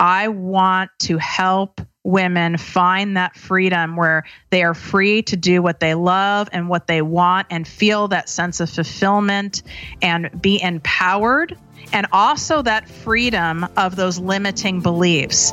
I want to help women find that freedom where they are free to do what they love and what they want and feel that sense of fulfillment and be empowered and also that freedom of those limiting beliefs.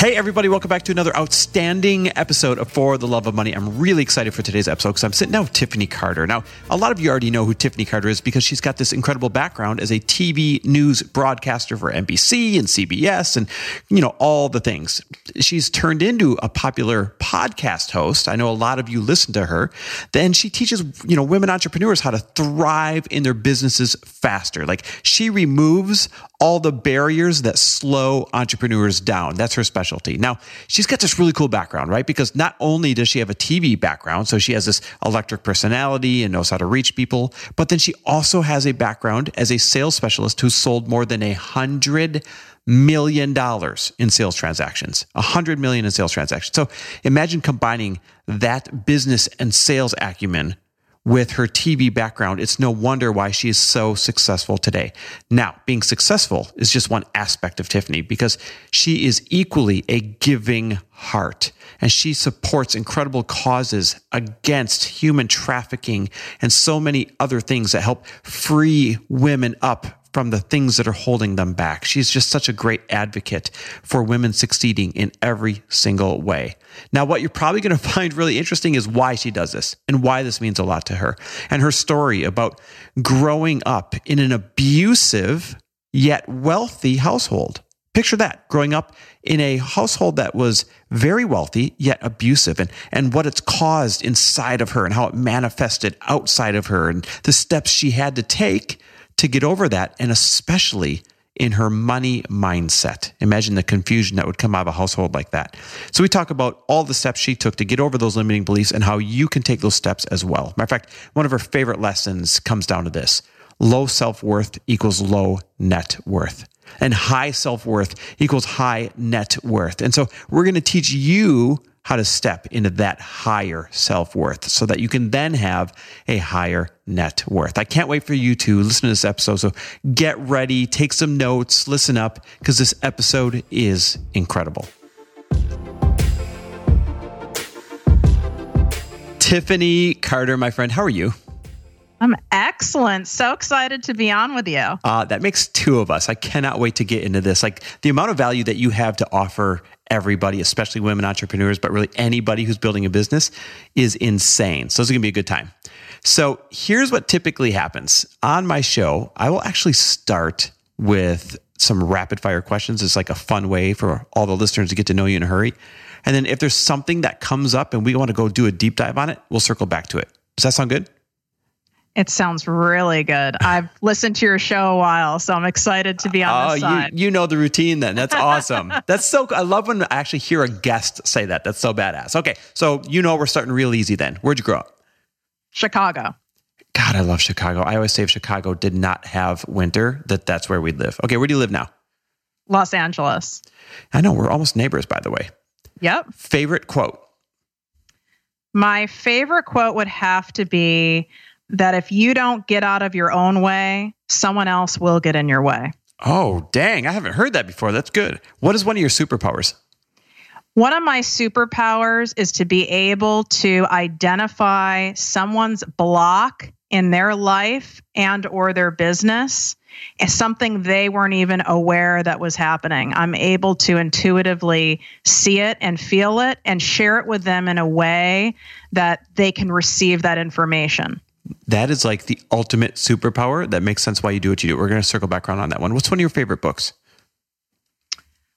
Hey, everybody, welcome back to another outstanding episode of For the Love of Money. I'm really excited for today's episode because I'm sitting down with Tiffany Carter. Now, a lot of you already know who Tiffany Carter is because she's got this incredible background as a TV news broadcaster for NBC and CBS and, you know, all the things. She's turned into a popular podcast host. I know a lot of you listen to her. Then she teaches, you know, women entrepreneurs how to thrive in their businesses faster. Like she removes all the barriers that slow entrepreneurs down. That's her specialty. Now, she's got this really cool background, right? Because not only does she have a TV background, so she has this electric personality and knows how to reach people, but then she also has a background as a sales specialist who sold more than a hundred million dollars in sales transactions, a hundred million in sales transactions. So imagine combining that business and sales acumen with her TV background, it's no wonder why she is so successful today. Now, being successful is just one aspect of Tiffany because she is equally a giving heart and she supports incredible causes against human trafficking and so many other things that help free women up from the things that are holding them back. She's just such a great advocate for women succeeding in every single way. Now, what you're probably going to find really interesting is why she does this and why this means a lot to her and her story about growing up in an abusive yet wealthy household. Picture that growing up in a household that was very wealthy yet abusive and, and what it's caused inside of her and how it manifested outside of her and the steps she had to take to get over that, and especially in her money mindset. Imagine the confusion that would come out of a household like that. So, we talk about all the steps she took to get over those limiting beliefs and how you can take those steps as well. Matter of fact, one of her favorite lessons comes down to this low self worth equals low net worth. And high self worth equals high net worth. And so we're going to teach you how to step into that higher self worth so that you can then have a higher net worth. I can't wait for you to listen to this episode. So get ready, take some notes, listen up, because this episode is incredible. Tiffany Carter, my friend, how are you? I'm excellent. So excited to be on with you. Uh, that makes two of us. I cannot wait to get into this. Like the amount of value that you have to offer everybody, especially women entrepreneurs, but really anybody who's building a business is insane. So this is going to be a good time. So here's what typically happens on my show. I will actually start with some rapid fire questions. It's like a fun way for all the listeners to get to know you in a hurry. And then if there's something that comes up and we want to go do a deep dive on it, we'll circle back to it. Does that sound good? It sounds really good. I've listened to your show a while, so I'm excited to be on oh, this side. You, you know the routine then. That's awesome. That's so I love when I actually hear a guest say that. That's so badass. Okay, so you know we're starting real easy then. Where'd you grow up? Chicago. God, I love Chicago. I always say if Chicago did not have winter, that that's where we'd live. Okay, where do you live now? Los Angeles. I know, we're almost neighbors, by the way. Yep. Favorite quote? My favorite quote would have to be that if you don't get out of your own way, someone else will get in your way. Oh, dang. I haven't heard that before. That's good. What is one of your superpowers? One of my superpowers is to be able to identify someone's block in their life and or their business as something they weren't even aware that was happening. I'm able to intuitively see it and feel it and share it with them in a way that they can receive that information that is like the ultimate superpower that makes sense why you do what you do. We're going to circle back around on that one. What's one of your favorite books?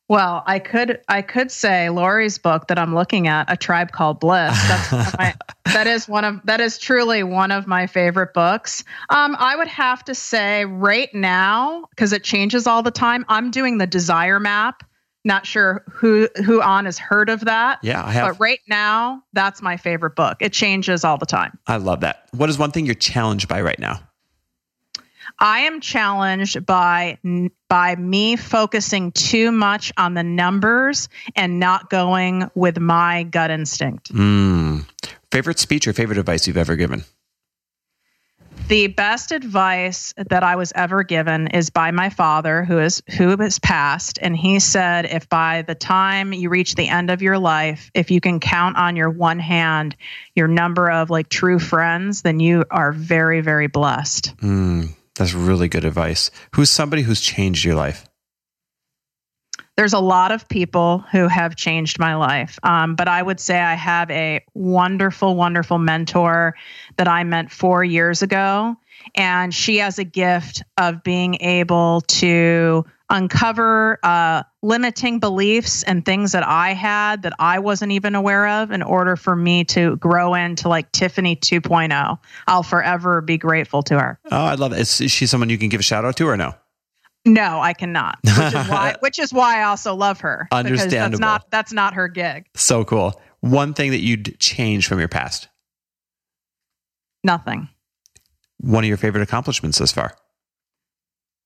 Well, I could I could say Lori's book that I'm looking at, A Tribe Called Bliss. That's my, that is one of that is truly one of my favorite books. Um, I would have to say right now because it changes all the time. I'm doing the Desire Map Not sure who who on has heard of that. Yeah, I have. But right now, that's my favorite book. It changes all the time. I love that. What is one thing you're challenged by right now? I am challenged by by me focusing too much on the numbers and not going with my gut instinct. Mm. Favorite speech or favorite advice you've ever given? The best advice that I was ever given is by my father, who is who has passed, and he said, "If by the time you reach the end of your life, if you can count on your one hand your number of like true friends, then you are very, very blessed." Mm. That's really good advice. Who's somebody who's changed your life? There's a lot of people who have changed my life. Um, but I would say I have a wonderful, wonderful mentor that I met four years ago. And she has a gift of being able to uncover uh, limiting beliefs and things that I had that I wasn't even aware of in order for me to grow into like Tiffany 2.0. I'll forever be grateful to her. Oh, I love it. Is, is she someone you can give a shout out to or no? No, I cannot. Which is why, which is why I also love her. Understandable. That's not, that's not her gig. So cool. One thing that you'd change from your past? Nothing. One of your favorite accomplishments thus far?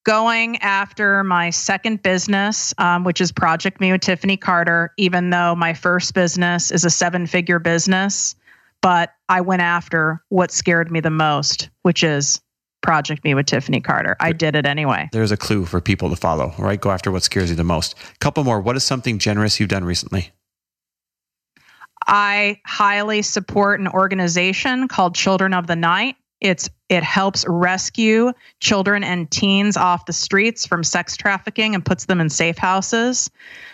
going after my second business, um, which is Project Me with Tiffany Carter, even though my first business is a seven figure business. But I went after what scared me the most, which is Project Me with Tiffany Carter. I did it anyway. There's a clue for people to follow, right? Go after what scares you the most. Couple more. What is something generous you've done recently? I highly support an organization called Children of the Night. It's it helps rescue children and teens off the streets from sex trafficking and puts them in safe houses.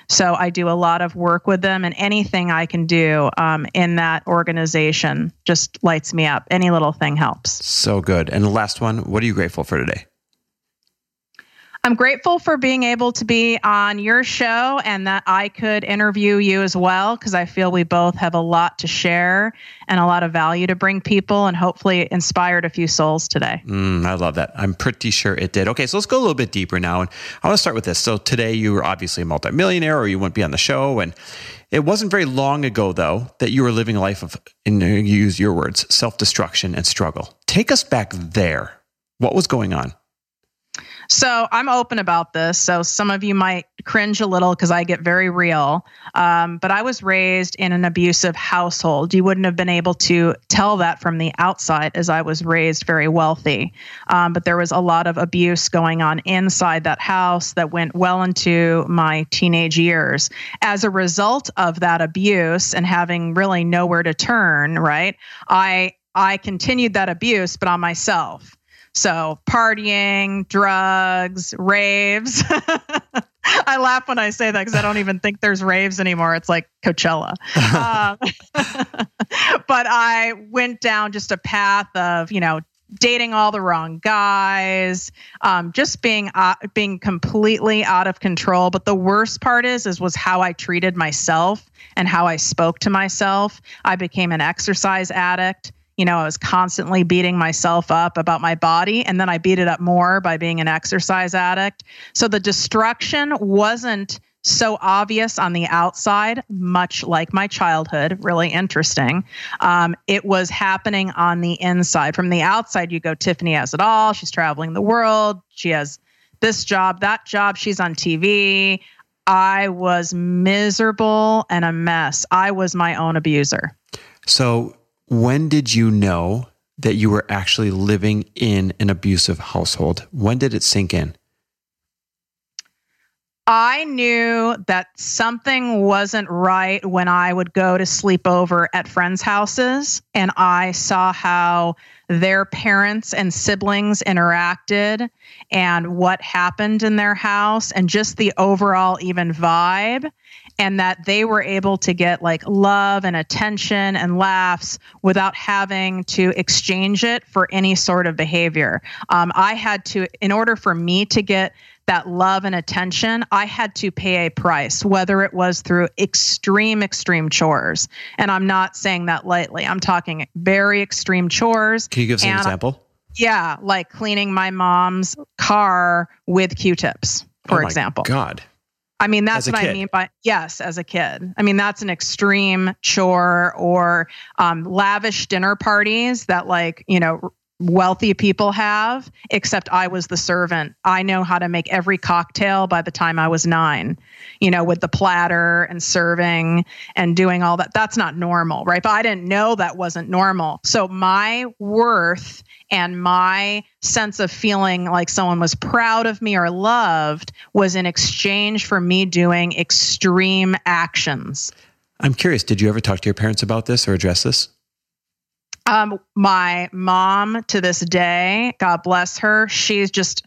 So I do a lot of work with them, and anything I can do um, in that organization just lights me up. Any little thing helps. So good. And the last one, what are you grateful for today? I'm grateful for being able to be on your show and that I could interview you as well because I feel we both have a lot to share and a lot of value to bring people and hopefully inspired a few souls today. Mm, I love that. I'm pretty sure it did. Okay, so let's go a little bit deeper now. And I want to start with this. So today you were obviously a multimillionaire or you wouldn't be on the show. And it wasn't very long ago, though, that you were living a life of, you use your words, self destruction and struggle. Take us back there. What was going on? So I'm open about this. So some of you might cringe a little because I get very real. Um, but I was raised in an abusive household. You wouldn't have been able to tell that from the outside as I was raised very wealthy. Um, but there was a lot of abuse going on inside that house that went well into my teenage years. As a result of that abuse and having really nowhere to turn, right? I I continued that abuse, but on myself. So partying, drugs, raves. I laugh when I say that because I don't even think there's raves anymore. It's like Coachella. um, but I went down just a path of, you know, dating all the wrong guys, um, just being uh, being completely out of control. But the worst part is is was how I treated myself and how I spoke to myself. I became an exercise addict you know, I was constantly beating myself up about my body. And then I beat it up more by being an exercise addict. So the destruction wasn't so obvious on the outside, much like my childhood, really interesting. Um, it was happening on the inside. From the outside, you go, Tiffany has it all. She's traveling the world. She has this job, that job. She's on TV. I was miserable and a mess. I was my own abuser. So when did you know that you were actually living in an abusive household? When did it sink in? I knew that something wasn't right when I would go to sleep over at friends' houses and I saw how their parents and siblings interacted and what happened in their house and just the overall even vibe and that they were able to get like love and attention and laughs without having to exchange it for any sort of behavior. Um, I had to, in order for me to get that love and attention, I had to pay a price, whether it was through extreme, extreme chores. And I'm not saying that lightly. I'm talking very extreme chores. Can you give us an example? Yeah, like cleaning my mom's car with Q-tips, for oh example. God. I mean, that's what kid. I mean by yes, as a kid. I mean, that's an extreme chore or um, lavish dinner parties that, like, you know, wealthy people have, except I was the servant. I know how to make every cocktail by the time I was nine, you know, with the platter and serving and doing all that. That's not normal, right? But I didn't know that wasn't normal. So my worth and my sense of feeling like someone was proud of me or loved was in exchange for me doing extreme actions. I'm curious, did you ever talk to your parents about this or address this? Um, my mom to this day, God bless her, she's just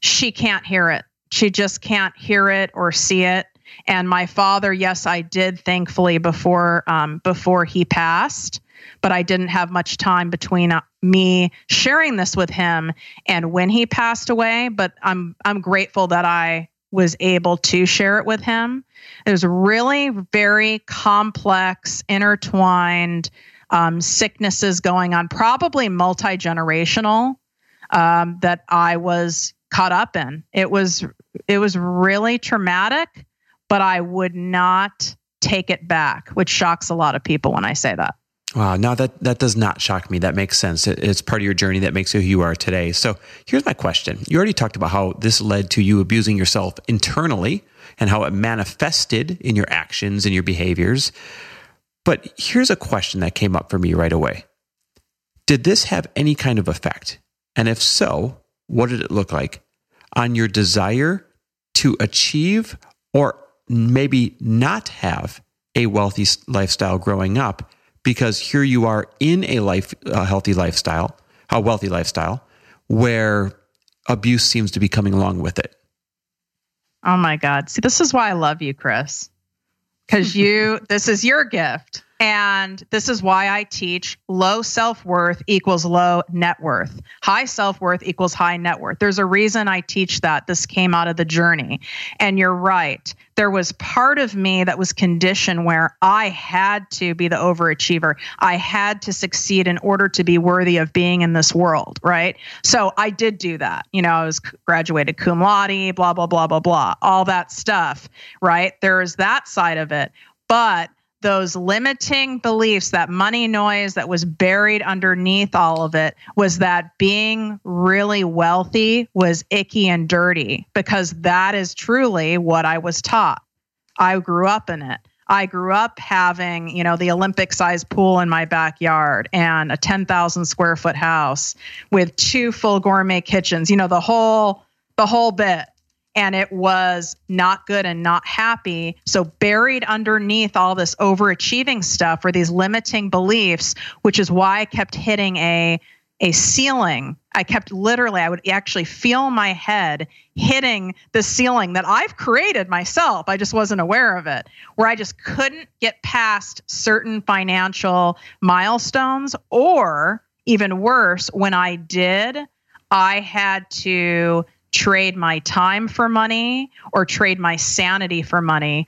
she can't hear it. She just can't hear it or see it. And my father, yes, I did, thankfully, before um, before he passed, but I didn't have much time between uh, me sharing this with him and when he passed away. But I'm I'm grateful that I was able to share it with him. It was really very complex, intertwined um, sicknesses going on, probably multi generational, um, that I was caught up in. It was it was really traumatic, but I would not take it back, which shocks a lot of people when I say that. Wow, now that that does not shock me. That makes sense. It, it's part of your journey that makes you who you are today. So here's my question: You already talked about how this led to you abusing yourself internally and how it manifested in your actions and your behaviors. But here's a question that came up for me right away. Did this have any kind of effect? And if so, what did it look like on your desire to achieve or maybe not have a wealthy lifestyle growing up? Because here you are in a life, a healthy lifestyle, a wealthy lifestyle, where abuse seems to be coming along with it. Oh my God. See, this is why I love you, Chris because you this is your gift and this is why I teach low self worth equals low net worth. High self worth equals high net worth. There's a reason I teach that. This came out of the journey. And you're right. There was part of me that was conditioned where I had to be the overachiever. I had to succeed in order to be worthy of being in this world, right? So I did do that. You know, I was graduated cum laude, blah, blah, blah, blah, blah, all that stuff, right? There's that side of it. But those limiting beliefs, that money noise that was buried underneath all of it, was that being really wealthy was icky and dirty because that is truly what I was taught. I grew up in it. I grew up having, you know, the Olympic sized pool in my backyard and a 10,000 square foot house with two full gourmet kitchens, you know, the whole the whole bit and it was not good and not happy. So, buried underneath all this overachieving stuff were these limiting beliefs, which is why I kept hitting a a ceiling. I kept literally, I would actually feel my head hitting the ceiling that I've created myself. I just wasn't aware of it, where I just couldn't get past certain financial milestones, or even worse, when I did, I had to trade my time for money or trade my sanity for money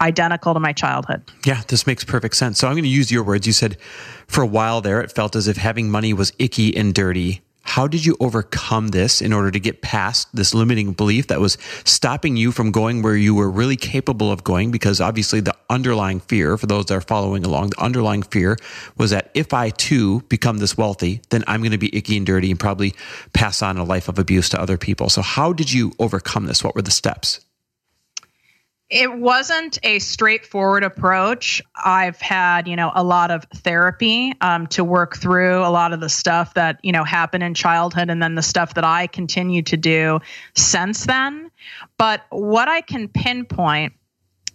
identical to my childhood. Yeah, this makes perfect sense. So I'm going to use your words. You said for a while there, it felt as if having money was icky and dirty. How did you overcome this in order to get past this limiting belief that was stopping you from going where you were really capable of going? Because obviously, the underlying fear, for those that are following along, the underlying fear was that if I too become this wealthy, then I'm going to be icky and dirty and probably pass on a life of abuse to other people. So, how did you overcome this? What were the steps? It wasn't a straightforward approach. I've had, you know, a lot of therapy um, to work through a lot of the stuff that, you know, happened in childhood and then the stuff that I continue to do since then. But what I can pinpoint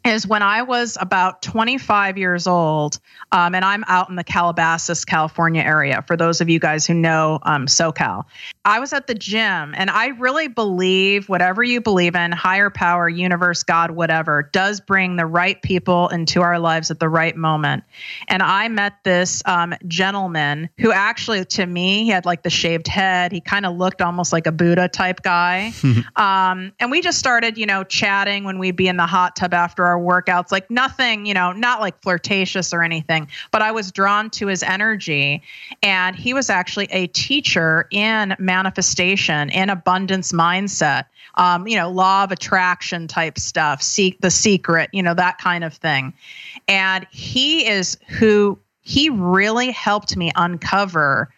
is when I was about 25 years old, um, and I'm out in the Calabasas, California area. For those of you guys who know um, SoCal, I was at the gym, and I really believe whatever you believe in, higher power, universe, God, whatever, does bring the right people into our lives at the right moment. And I met this um, gentleman who actually, to me, he had like the shaved head. He kind of looked almost like a Buddha type guy. Um, and we just started, you know, chatting when we'd be in the hot tub after our workouts, like nothing, you know, not like flirtatious or anything, but I was drawn to his energy. And he was actually a teacher in manifestation in abundance mindset, um, you know, law of attraction type stuff, seek the secret, you know, that kind of thing. And he is who he really helped me uncover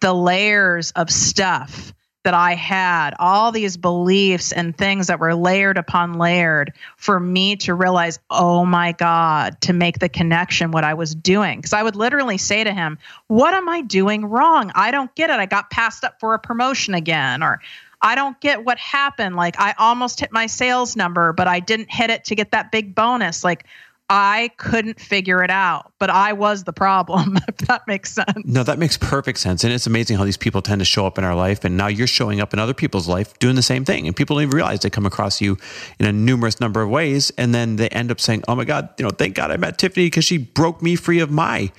the layers of stuff that I had, all these beliefs and things that were layered upon layered for me to realize, oh my God, to make the connection what I was doing. Because I would literally say to him, What am I doing wrong? I don't get it. I got passed up for a promotion again, or I don't get what happened. Like, I almost hit my sales number, but I didn't hit it to get that big bonus. Like, I couldn't figure it out, but I was the problem, if that makes sense. No, that makes perfect sense. And it's amazing how these people tend to show up in our life. And now you're showing up in other people's life doing the same thing. And people don't even realize they come across you in a numerous number of ways. And then they end up saying, Oh my God, you know, thank God I met Tiffany because she broke me free of my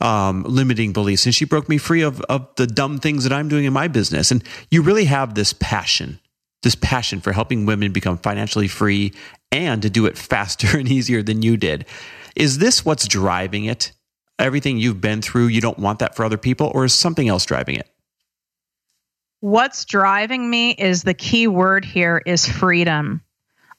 um, limiting beliefs and she broke me free of, of the dumb things that I'm doing in my business. And you really have this passion this passion for helping women become financially free and to do it faster and easier than you did. Is this what's driving it? Everything you've been through, you don't want that for other people, or is something else driving it? What's driving me is the key word here is freedom.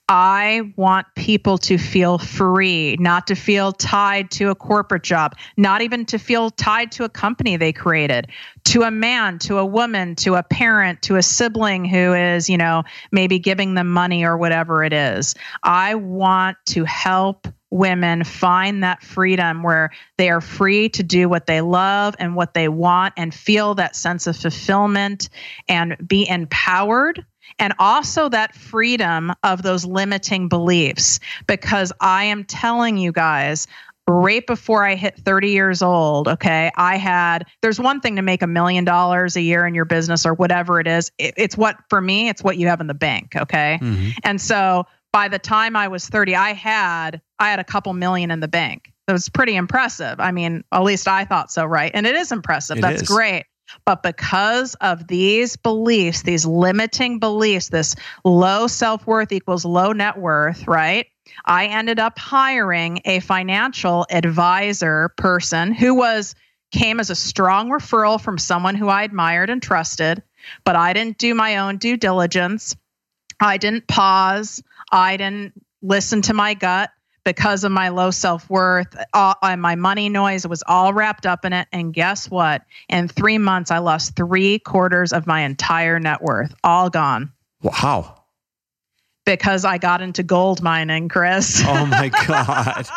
I want people to feel free, not to feel tied to a corporate job, not even to feel tied to a company they created, to a man, to a woman, to a parent, to a sibling who is, you know, maybe giving them money or whatever it is. I want to help women find that freedom where they are free to do what they love and what they want and feel that sense of fulfillment and be empowered and also that freedom of those limiting beliefs. Because I am telling you guys, right before I hit 30 years old, okay, I had, there's one thing to make a million dollars a year in your business or whatever it is. It, it's what, for me, it's what you have in the bank, okay? Mm-hmm. And so by the time I was 30, I had, I had a couple million in the bank. That was pretty impressive. I mean, at least I thought so, right? And it is impressive. It That's is. great. But because of these beliefs, these limiting beliefs, this low self worth equals low net worth, right? I ended up hiring a financial advisor person who was came as a strong referral from someone who I admired and trusted, but I didn't do my own due diligence. I didn't pause. I didn't listen to my gut because of my low self worth, uh, my money noise was all wrapped up in it. And guess what? In three months, I lost three quarters of my entire net worth, all gone. Wow. Because I got into gold mining, Chris. Oh my God.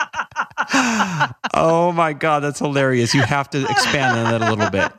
oh my God. That's hilarious. You have to expand on that a little bit.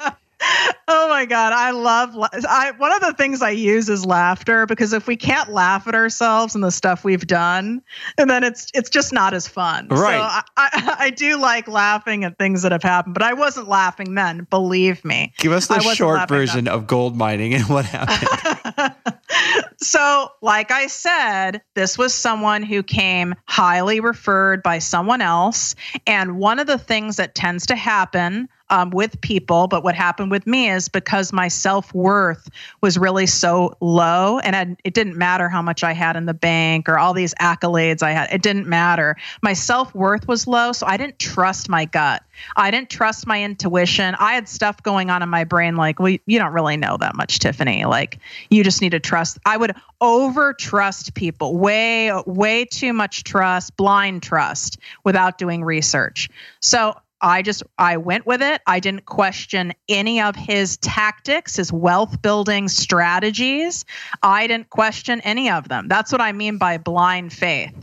Oh my god, I love. I one of the things I use is laughter because if we can't laugh at ourselves and the stuff we've done, and then it's it's just not as fun. Right. So I, I, I do like laughing at things that have happened, but I wasn't laughing then. Believe me. Give us the short version then. of gold mining and what happened. so, like I said, this was someone who came highly referred by someone else, and one of the things that tends to happen um, with people. But what happened with me is because my self worth was really so low, and it didn't matter how much I had in the bank or all these accolades I had. It didn't matter. My self worth was low, so I didn't trust my gut. I didn't trust my intuition. I had stuff going on in my brain like, well, you don't really know that much, Tiffany. Like, you just need to trust. I would over trust people, way, way too much trust, blind trust without doing research. So I just I went with it. I didn't question any of his tactics, his wealth building strategies. I didn't question any of them. That's what I mean by blind faith.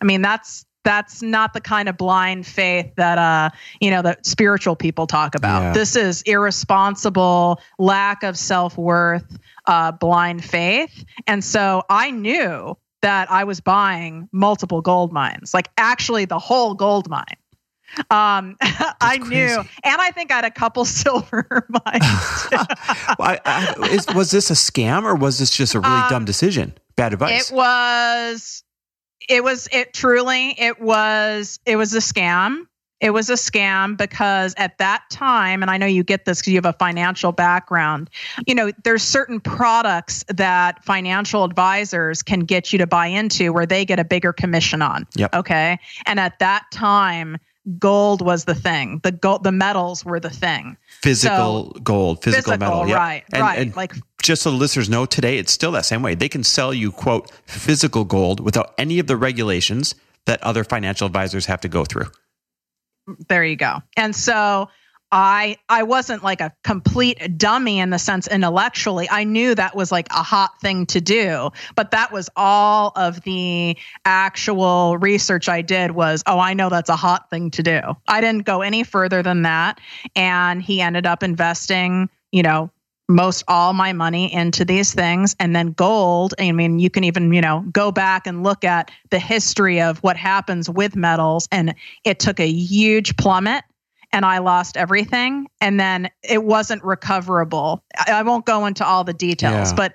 I mean that's that's not the kind of blind faith that uh you know that spiritual people talk about. Yeah. This is irresponsible, lack of self-worth, uh blind faith. And so I knew that I was buying multiple gold mines, like actually the whole gold mine. Um, I crazy. knew, and I think I had a couple silver mines. I, I, is, was this a scam or was this just a really um, dumb decision? Bad advice. It was. It was. It truly. It was. It was a scam. It was a scam because at that time, and I know you get this because you have a financial background, you know, there's certain products that financial advisors can get you to buy into where they get a bigger commission on. Yep. Okay. And at that time, gold was the thing. The gold, the metals were the thing. Physical so, gold, physical, physical metal, yeah. right? And, right. And like just so the listeners know today, it's still that same way. They can sell you, quote, physical gold without any of the regulations that other financial advisors have to go through. There you go. And so I I wasn't like a complete dummy in the sense intellectually. I knew that was like a hot thing to do, but that was all of the actual research I did was, oh, I know that's a hot thing to do. I didn't go any further than that and he ended up investing, you know, most all my money into these things and then gold i mean you can even you know go back and look at the history of what happens with metals and it took a huge plummet and I lost everything. And then it wasn't recoverable. I, I won't go into all the details, yeah. but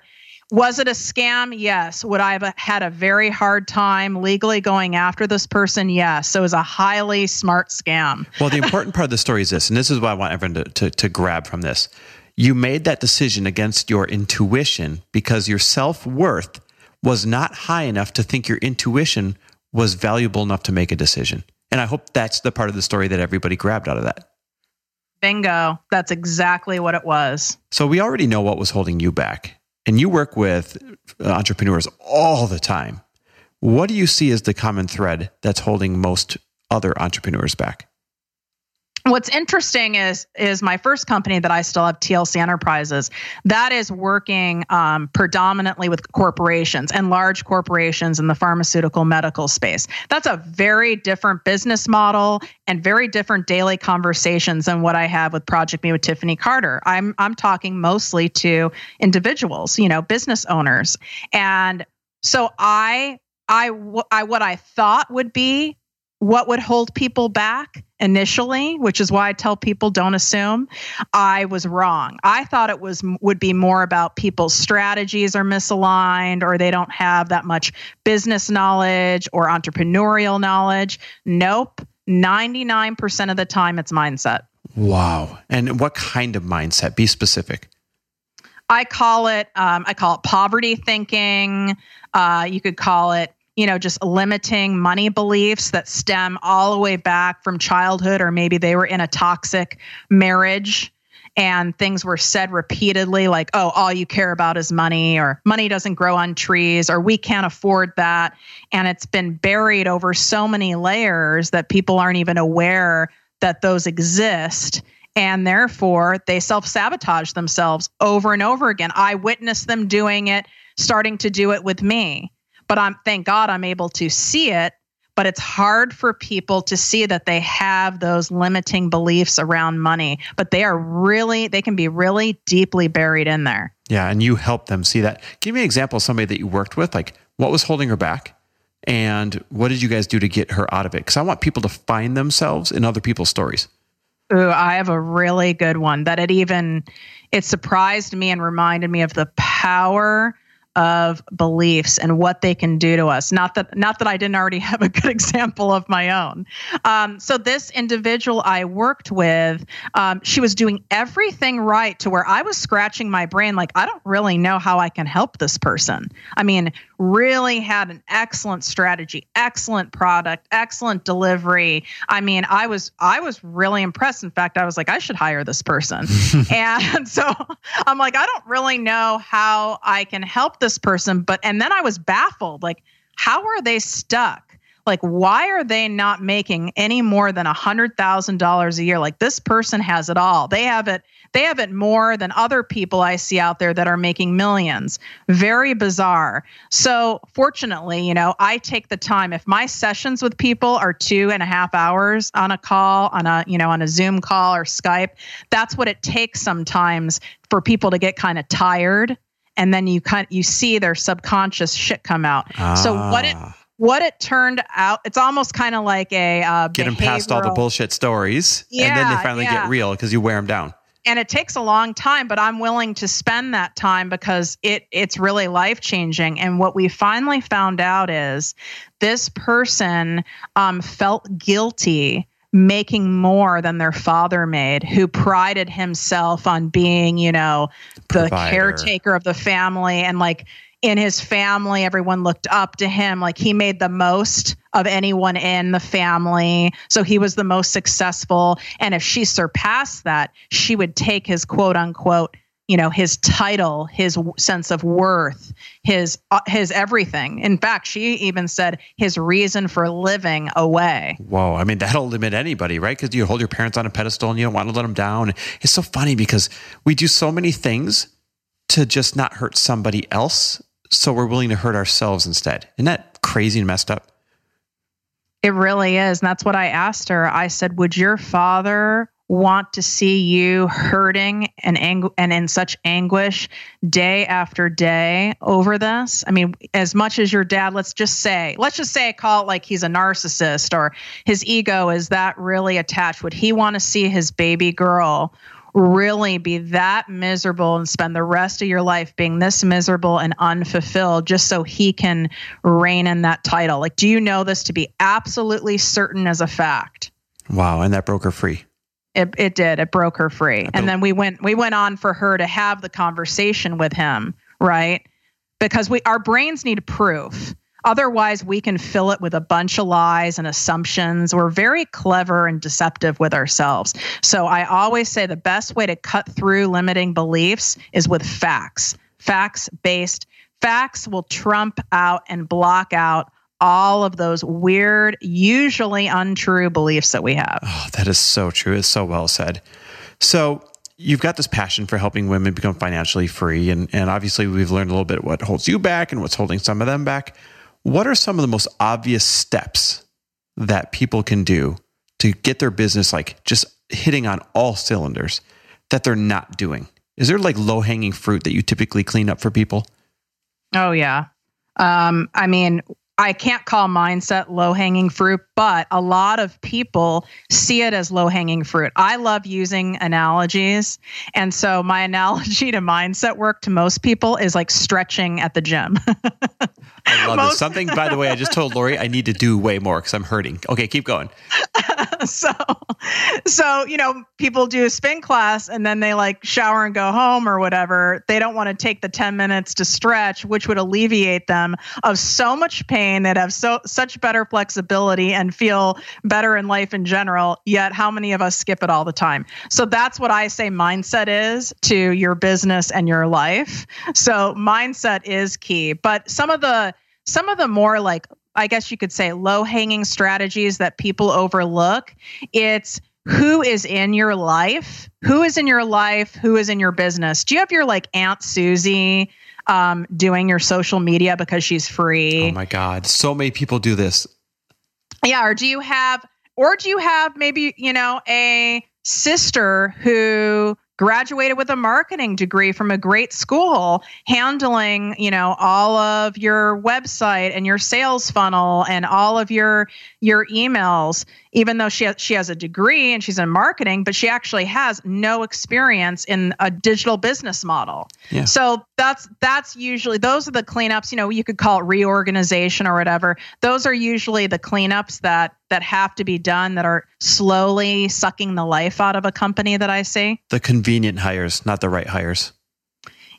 was it a scam? Yes. Would I have had a very hard time legally going after this person? Yes. So it was a highly smart scam. Well, the important part of the story is this, and this is what I want everyone to, to, to grab from this. You made that decision against your intuition because your self worth was not high enough to think your intuition was valuable enough to make a decision. And I hope that's the part of the story that everybody grabbed out of that. Bingo. That's exactly what it was. So we already know what was holding you back. And you work with uh, entrepreneurs all the time. What do you see as the common thread that's holding most other entrepreneurs back? What's interesting is is my first company that I still have TLC Enterprises that is working um, predominantly with corporations and large corporations in the pharmaceutical medical space. That's a very different business model and very different daily conversations than what I have with Project Me with Tiffany Carter. I'm I'm talking mostly to individuals, you know, business owners, and so I I, I what I thought would be what would hold people back initially which is why i tell people don't assume i was wrong. I thought it was would be more about people's strategies are misaligned or they don't have that much business knowledge or entrepreneurial knowledge. Nope. 99% of the time it's mindset. Wow. And what kind of mindset? Be specific. I call it um, i call it poverty thinking. Uh, you could call it you know, just limiting money beliefs that stem all the way back from childhood, or maybe they were in a toxic marriage and things were said repeatedly, like, oh, all you care about is money, or money doesn't grow on trees, or we can't afford that. And it's been buried over so many layers that people aren't even aware that those exist. And therefore, they self sabotage themselves over and over again. I witnessed them doing it, starting to do it with me but I'm thank God I'm able to see it. But it's hard for people to see that they have those limiting beliefs around money, but they are really, they can be really deeply buried in there. Yeah. And you help them see that. Give me an example of somebody that you worked with. Like, what was holding her back? And what did you guys do to get her out of it? Because I want people to find themselves in other people's stories. Ooh, I have a really good one that it even it surprised me and reminded me of the power of beliefs and what they can do to us. Not that not that I didn't already have a good example of my own. Um, so this individual I worked with, um, she was doing everything right to where I was scratching my brain, like I don't really know how I can help this person. I mean, really had an excellent strategy, excellent product, excellent delivery. I mean, I was I was really impressed. In fact, I was like, I should hire this person. and so I'm like, I don't really know how I can help this person, but and then I was baffled like how are they stuck? Like why are they not making any more than a $100,000 a year? Like this person has it all. They have it they have it more than other people I see out there that are making millions. Very bizarre. So, fortunately, you know, I take the time. If my sessions with people are two and a half hours on a call, on a, you know, on a Zoom call or Skype, that's what it takes sometimes for people to get kind of tired. And then you kind you see their subconscious shit come out. Ah. So what it ah. What it turned out, it's almost kind of like a uh, get them past all the bullshit stories, yeah, and then they finally yeah. get real because you wear them down and it takes a long time but i'm willing to spend that time because it it's really life changing and what we finally found out is this person um, felt guilty making more than their father made who prided himself on being you know the Provider. caretaker of the family and like in his family everyone looked up to him. Like he made the most of anyone in the family. So he was the most successful. And if she surpassed that she would take his quote unquote you know his title his sense of worth his uh, his everything. In fact she even said his reason for living away. Whoa i mean that'll limit anybody right? Because you hold your parents on a pedestal and you don't want to let them down. It's so funny because we do so many things to just not hurt somebody else so we're willing to hurt ourselves instead isn't that crazy and messed up it really is and that's what i asked her i said would your father want to see you hurting and ang- and in such anguish day after day over this. I mean, as much as your dad, let's just say, let's just say, call it like he's a narcissist or his ego is that really attached. Would he want to see his baby girl really be that miserable and spend the rest of your life being this miserable and unfulfilled just so he can reign in that title? Like, do you know this to be absolutely certain as a fact? Wow. And that broke her free. It, it did. It broke her free. And then we went we went on for her to have the conversation with him, right? Because we our brains need proof. Otherwise, we can fill it with a bunch of lies and assumptions. We're very clever and deceptive with ourselves. So I always say the best way to cut through limiting beliefs is with facts. Facts based facts will trump out and block out all of those weird, usually untrue beliefs that we have. Oh, that is so true. It's so well said. So, you've got this passion for helping women become financially free. And, and obviously, we've learned a little bit what holds you back and what's holding some of them back. What are some of the most obvious steps that people can do to get their business like just hitting on all cylinders that they're not doing? Is there like low hanging fruit that you typically clean up for people? Oh, yeah. Um, I mean, I can't call mindset low hanging fruit, but a lot of people see it as low hanging fruit. I love using analogies. And so my analogy to mindset work to most people is like stretching at the gym. I love most- this. Something, by the way, I just told Lori I need to do way more because I'm hurting. Okay, keep going. so, so, you know, people do a spin class and then they like shower and go home or whatever. They don't want to take the 10 minutes to stretch, which would alleviate them of so much pain that have so such better flexibility and feel better in life in general. Yet, how many of us skip it all the time? So, that's what I say mindset is to your business and your life. So, mindset is key. But some of the some of the more like I guess you could say low hanging strategies that people overlook. It's who is in your life, who is in your life, who is in your business. Do you have your like Aunt Susie um, doing your social media because she's free? Oh my God. So many people do this. Yeah. Or do you have, or do you have maybe, you know, a sister who graduated with a marketing degree from a great school handling you know all of your website and your sales funnel and all of your your emails even though she has, she has a degree and she's in marketing but she actually has no experience in a digital business model yeah. so that's that's usually those are the cleanups you know you could call it reorganization or whatever those are usually the cleanups that that have to be done that are slowly sucking the life out of a company that i see the convenient hires not the right hires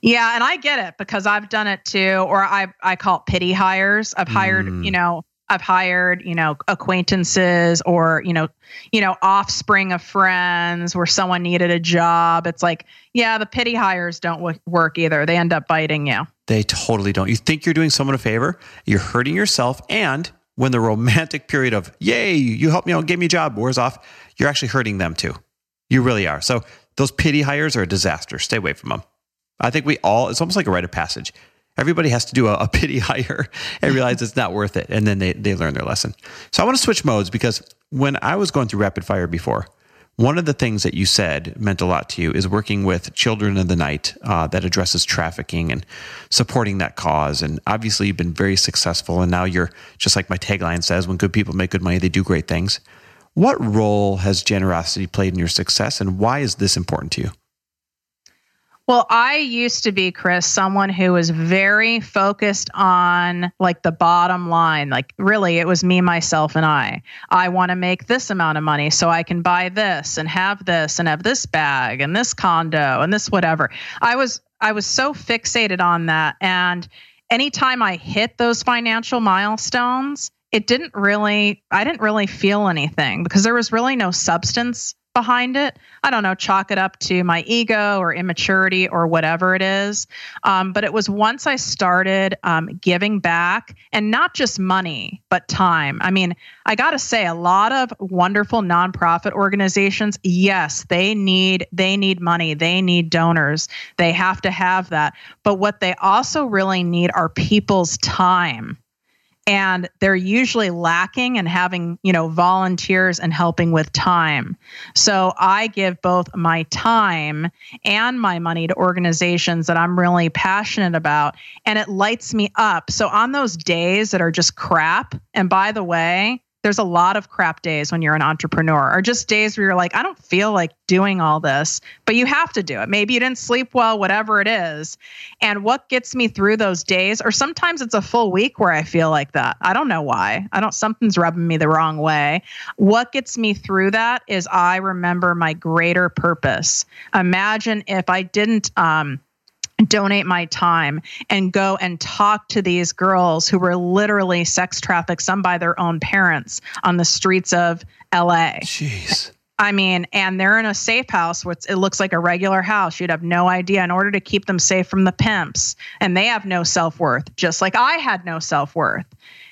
yeah, and I get it because I've done it too, or I I call it pity hires. I've hired, mm. you know, I've hired, you know, acquaintances or, you know, you know, offspring of friends where someone needed a job. It's like, yeah, the pity hires don't w- work either. They end up biting you. They totally don't. You think you're doing someone a favor, you're hurting yourself. And when the romantic period of, yay, you helped me out, gave me a job, wears off, you're actually hurting them too. You really are. So those pity hires are a disaster. Stay away from them. I think we all, it's almost like a rite of passage. Everybody has to do a, a pity hire and realize it's not worth it. And then they, they learn their lesson. So I want to switch modes because when I was going through rapid fire before, one of the things that you said meant a lot to you is working with Children of the Night uh, that addresses trafficking and supporting that cause. And obviously, you've been very successful. And now you're just like my tagline says when good people make good money, they do great things. What role has generosity played in your success, and why is this important to you? Well, I used to be, Chris, someone who was very focused on like the bottom line. Like, really, it was me, myself, and I. I want to make this amount of money so I can buy this and have this and have this bag and this condo and this whatever. I was I was so fixated on that. And anytime I hit those financial milestones, it didn't really I didn't really feel anything because there was really no substance behind it. I don't know, chalk it up to my ego or immaturity or whatever it is. Um, but it was once I started um, giving back and not just money, but time. I mean, I got to say, a lot of wonderful nonprofit organizations, yes, they need they need money, they need donors, they have to have that. But what they also really need are people's time and they're usually lacking and having you know volunteers and helping with time. So i give both my time and my money to organizations that i'm really passionate about and it lights me up. So on those days that are just crap and by the way there's a lot of crap days when you're an entrepreneur or just days where you're like, I don't feel like doing all this, but you have to do it. Maybe you didn't sleep well, whatever it is. And what gets me through those days, or sometimes it's a full week where I feel like that. I don't know why. I don't, something's rubbing me the wrong way. What gets me through that is I remember my greater purpose. Imagine if I didn't, um, donate my time and go and talk to these girls who were literally sex trafficked, some by their own parents, on the streets of LA. Jeez. I mean, and they're in a safe house, which it looks like a regular house. You'd have no idea in order to keep them safe from the pimps. And they have no self worth, just like I had no self worth.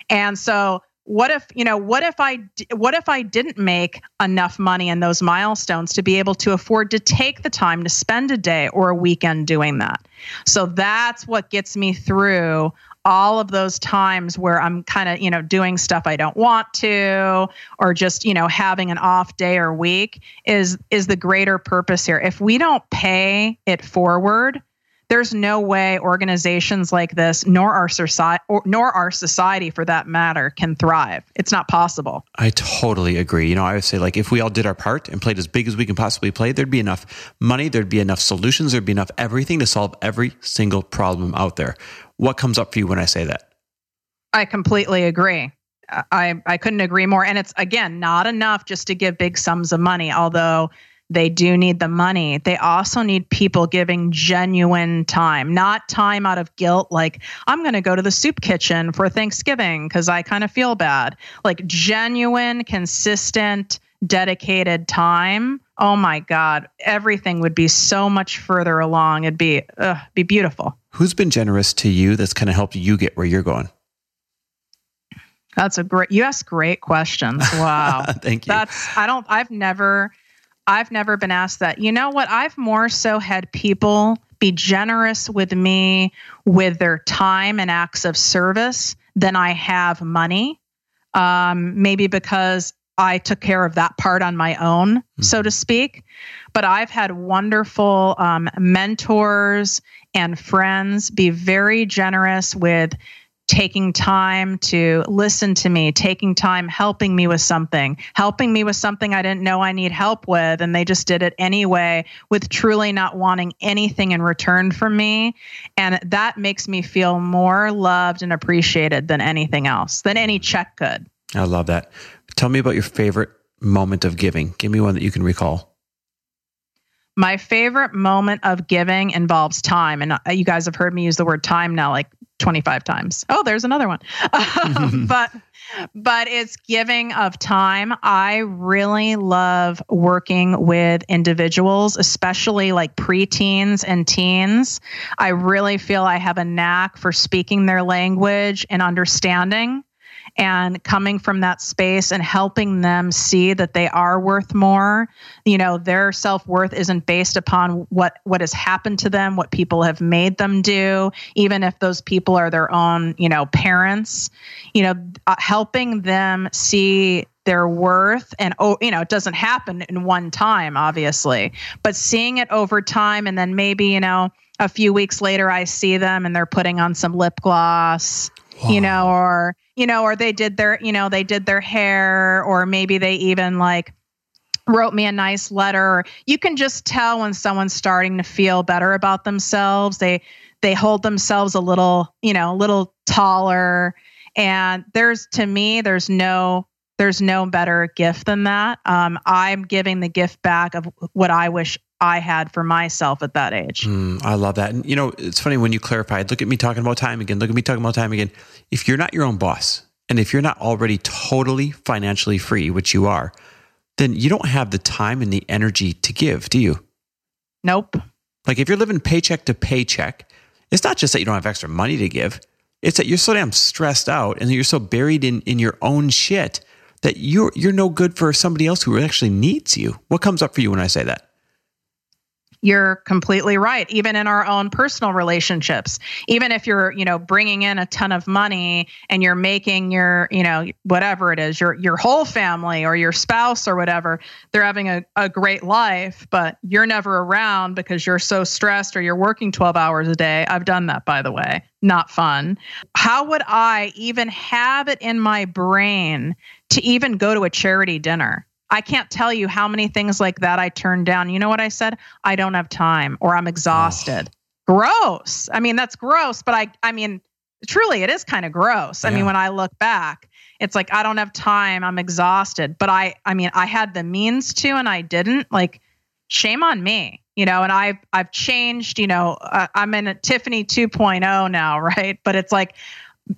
And so what if you know what if i what if i didn't make enough money in those milestones to be able to afford to take the time to spend a day or a weekend doing that? So that's what gets me through all of those times where i'm kind of you know doing stuff i don't want to or just you know having an off day or week is is the greater purpose here. If we don't pay it forward there's no way organizations like this, nor our society, nor our society for that matter, can thrive. It's not possible. I totally agree. You know, I would say like if we all did our part and played as big as we can possibly play, there'd be enough money, there'd be enough solutions, there'd be enough everything to solve every single problem out there. What comes up for you when I say that? I completely agree. I, I couldn't agree more. And it's, again, not enough just to give big sums of money, although they do need the money. They also need people giving genuine time, not time out of guilt, like, I'm going to go to the soup kitchen for Thanksgiving because I kind of feel bad. Like, genuine, consistent, dedicated time. Oh my God, everything would be so much further along. It'd be, uh, be beautiful. Who's been generous to you that's kind of helped you get where you're going? That's a great, you ask great questions. Wow. Thank you. That's, I don't, I've never, I've never been asked that. You know what? I've more so had people be generous with me with their time and acts of service than I have money. Um, maybe because I took care of that part on my own, mm-hmm. so to speak. But I've had wonderful um, mentors and friends be very generous with taking time to listen to me, taking time helping me with something, helping me with something I didn't know I need help with. And they just did it anyway with truly not wanting anything in return from me. And that makes me feel more loved and appreciated than anything else, than any check could. I love that. Tell me about your favorite moment of giving. Give me one that you can recall. My favorite moment of giving involves time. And uh, you guys have heard me use the word time now like 25 times. Oh, there's another one. Um, but but it's giving of time. I really love working with individuals, especially like preteens and teens. I really feel I have a knack for speaking their language and understanding and coming from that space and helping them see that they are worth more you know their self-worth isn't based upon what what has happened to them what people have made them do even if those people are their own you know parents you know uh, helping them see their worth and oh you know it doesn't happen in one time obviously but seeing it over time and then maybe you know a few weeks later i see them and they're putting on some lip gloss wow. you know or you know, or they did their, you know, they did their hair, or maybe they even like wrote me a nice letter. You can just tell when someone's starting to feel better about themselves. They they hold themselves a little, you know, a little taller. And there's to me, there's no there's no better gift than that. Um, I'm giving the gift back of what I wish I had for myself at that age. Mm, I love that. And you know, it's funny when you clarified, look at me talking about time again, look at me talking about time again. If you're not your own boss and if you're not already totally financially free, which you are, then you don't have the time and the energy to give, do you? Nope. Like if you're living paycheck to paycheck, it's not just that you don't have extra money to give. It's that you're so damn stressed out and you're so buried in, in your own shit that you're you're no good for somebody else who actually needs you. What comes up for you when I say that? you're completely right even in our own personal relationships even if you're you know bringing in a ton of money and you're making your you know whatever it is your your whole family or your spouse or whatever they're having a, a great life but you're never around because you're so stressed or you're working 12 hours a day i've done that by the way not fun how would i even have it in my brain to even go to a charity dinner I can't tell you how many things like that I turned down. You know what I said? I don't have time or I'm exhausted. Oh. Gross. I mean, that's gross, but I I mean, truly it is kind of gross. Yeah. I mean, when I look back, it's like I don't have time, I'm exhausted, but I I mean, I had the means to and I didn't. Like shame on me. You know, and I've I've changed, you know, uh, I'm in a Tiffany 2.0 now, right? But it's like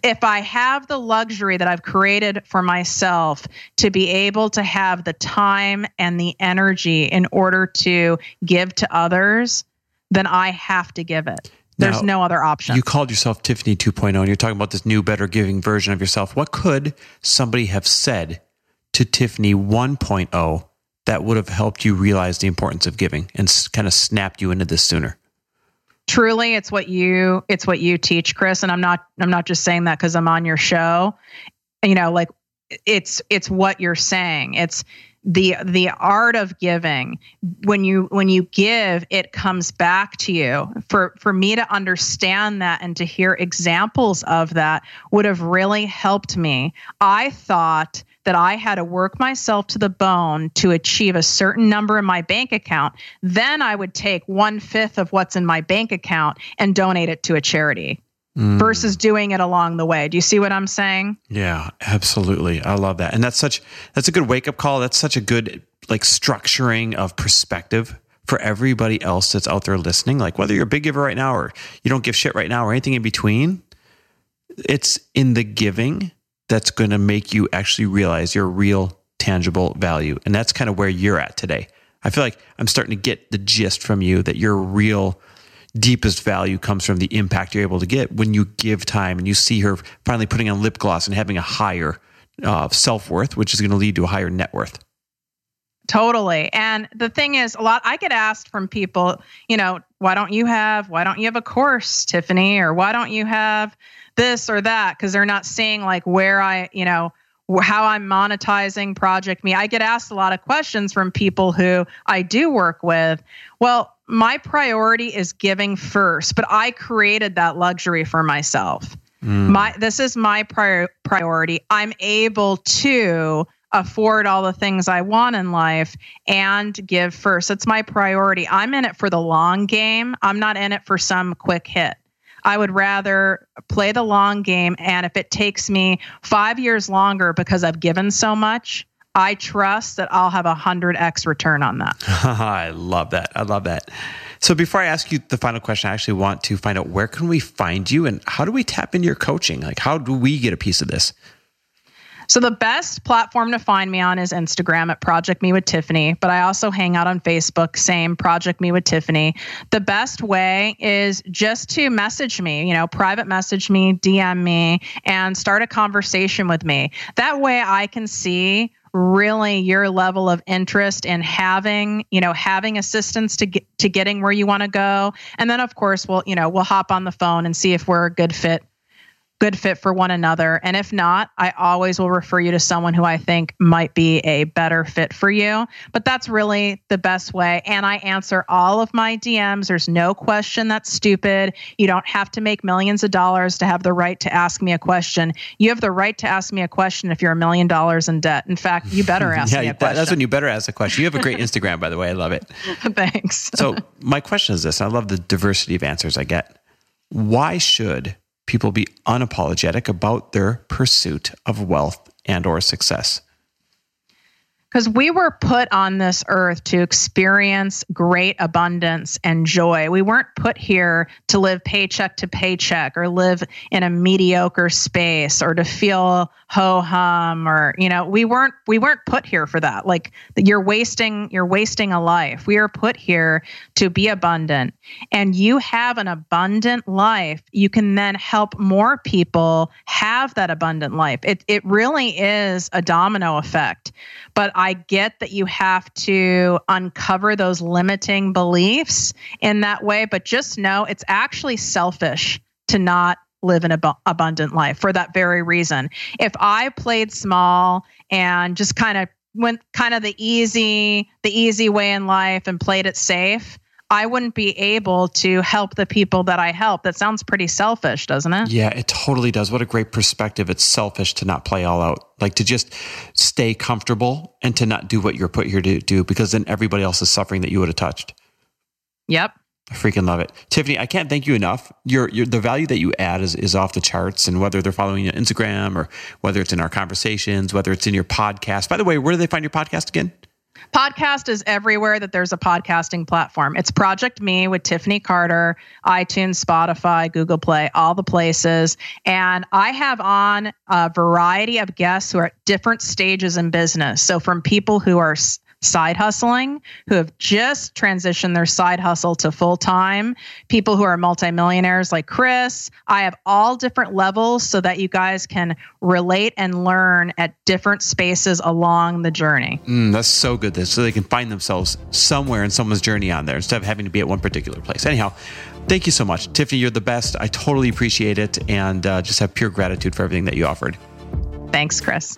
if I have the luxury that I've created for myself to be able to have the time and the energy in order to give to others, then I have to give it. There's now, no other option. You called yourself Tiffany 2.0 and you're talking about this new, better giving version of yourself. What could somebody have said to Tiffany 1.0 that would have helped you realize the importance of giving and kind of snapped you into this sooner? Truly it's what you it's what you teach chris. And i'm not i'm not just saying that because i'm on your show. You know like it's it's what you're saying. It's the the art of giving. When you when you give it comes back to you. For for me to understand that and to hear examples of that would have really helped me. I thought that I had to work myself to the bone to achieve a certain number in my bank account, then I would take one fifth of what's in my bank account and donate it to a charity. Mm. versus doing it along the way. Do you see what I'm saying? Yeah, absolutely. I love that. And that's such that's a good wake up call. That's such a good like structuring of perspective for everybody else that's out there listening. Like whether you're a big giver right now or you don't give shit right now or anything in between, it's in the giving that's going to make you actually realize your real tangible value. And that's kind of where you're at today. I feel like I'm starting to get the gist from you that your real deepest value comes from the impact you're able to get when you give time and you see her finally putting on lip gloss and having a higher uh, self worth, which is going to lead to a higher net worth. Totally. And the thing is, a lot I get asked from people, you know, why don't you have, why don't you have a course, Tiffany? Or why don't you have this or that because they're not seeing like where I, you know, how I'm monetizing Project Me. I get asked a lot of questions from people who I do work with. Well, my priority is giving first, but I created that luxury for myself. Mm. My this is my prior, priority. I'm able to afford all the things I want in life and give first. It's my priority. I'm in it for the long game. I'm not in it for some quick hit. I would rather play the long game. And if it takes me five years longer because I've given so much, I trust that I'll have a 100x return on that. I love that. I love that. So before I ask you the final question, I actually want to find out where can we find you and how do we tap into your coaching? Like how do we get a piece of this? So the best platform to find me on is Instagram at Project Me with Tiffany, but I also hang out on Facebook, same Project Me with Tiffany. The best way is just to message me, you know, private message me, DM me, and start a conversation with me. That way I can see really your level of interest in having you know having assistance to get to getting where you want to go and then of course we'll you know we'll hop on the phone and see if we're a good fit good fit for one another. And if not, I always will refer you to someone who I think might be a better fit for you. But that's really the best way. And I answer all of my DMs. There's no question that's stupid. You don't have to make millions of dollars to have the right to ask me a question. You have the right to ask me a question if you're a million dollars in debt. In fact, you better ask yeah, me a question. That's when you better ask a question. You have a great Instagram, by the way. I love it. Thanks. so, my question is this I love the diversity of answers I get. Why should people be unapologetic about their pursuit of wealth and or success Because we were put on this earth to experience great abundance and joy. We weren't put here to live paycheck to paycheck or live in a mediocre space or to feel ho hum or you know we weren't we weren't put here for that. Like you're wasting you're wasting a life. We are put here to be abundant, and you have an abundant life. You can then help more people have that abundant life. It it really is a domino effect. But I get that you have to uncover those limiting beliefs in that way. But just know it's actually selfish to not live an ab- abundant life for that very reason. If I played small and just kind of went kind of the easy the easy way in life and played it safe, I wouldn't be able to help the people that I help. That sounds pretty selfish, doesn't it? Yeah, it totally does. What a great perspective. It's selfish to not play all out, like to just stay comfortable and to not do what you're put here to do because then everybody else is suffering that you would have touched. Yep. I freaking love it. Tiffany, I can't thank you enough. Your, your the value that you add is, is off the charts and whether they're following you on Instagram or whether it's in our conversations, whether it's in your podcast. By the way, where do they find your podcast again? Podcast is everywhere that there's a podcasting platform. It's Project Me with Tiffany Carter, iTunes, Spotify, Google Play, all the places. And I have on a variety of guests who are at different stages in business. So from people who are side hustling who have just transitioned their side hustle to full time, people who are multimillionaires like Chris. I have all different levels so that you guys can relate and learn at different spaces along the journey. Mm, that's so good. So they can find themselves somewhere in someone's journey on there instead of having to be at one particular place. Anyhow, thank you so much. Tiffany, you're the best. I totally appreciate it and uh, just have pure gratitude for everything that you offered. Thanks, Chris.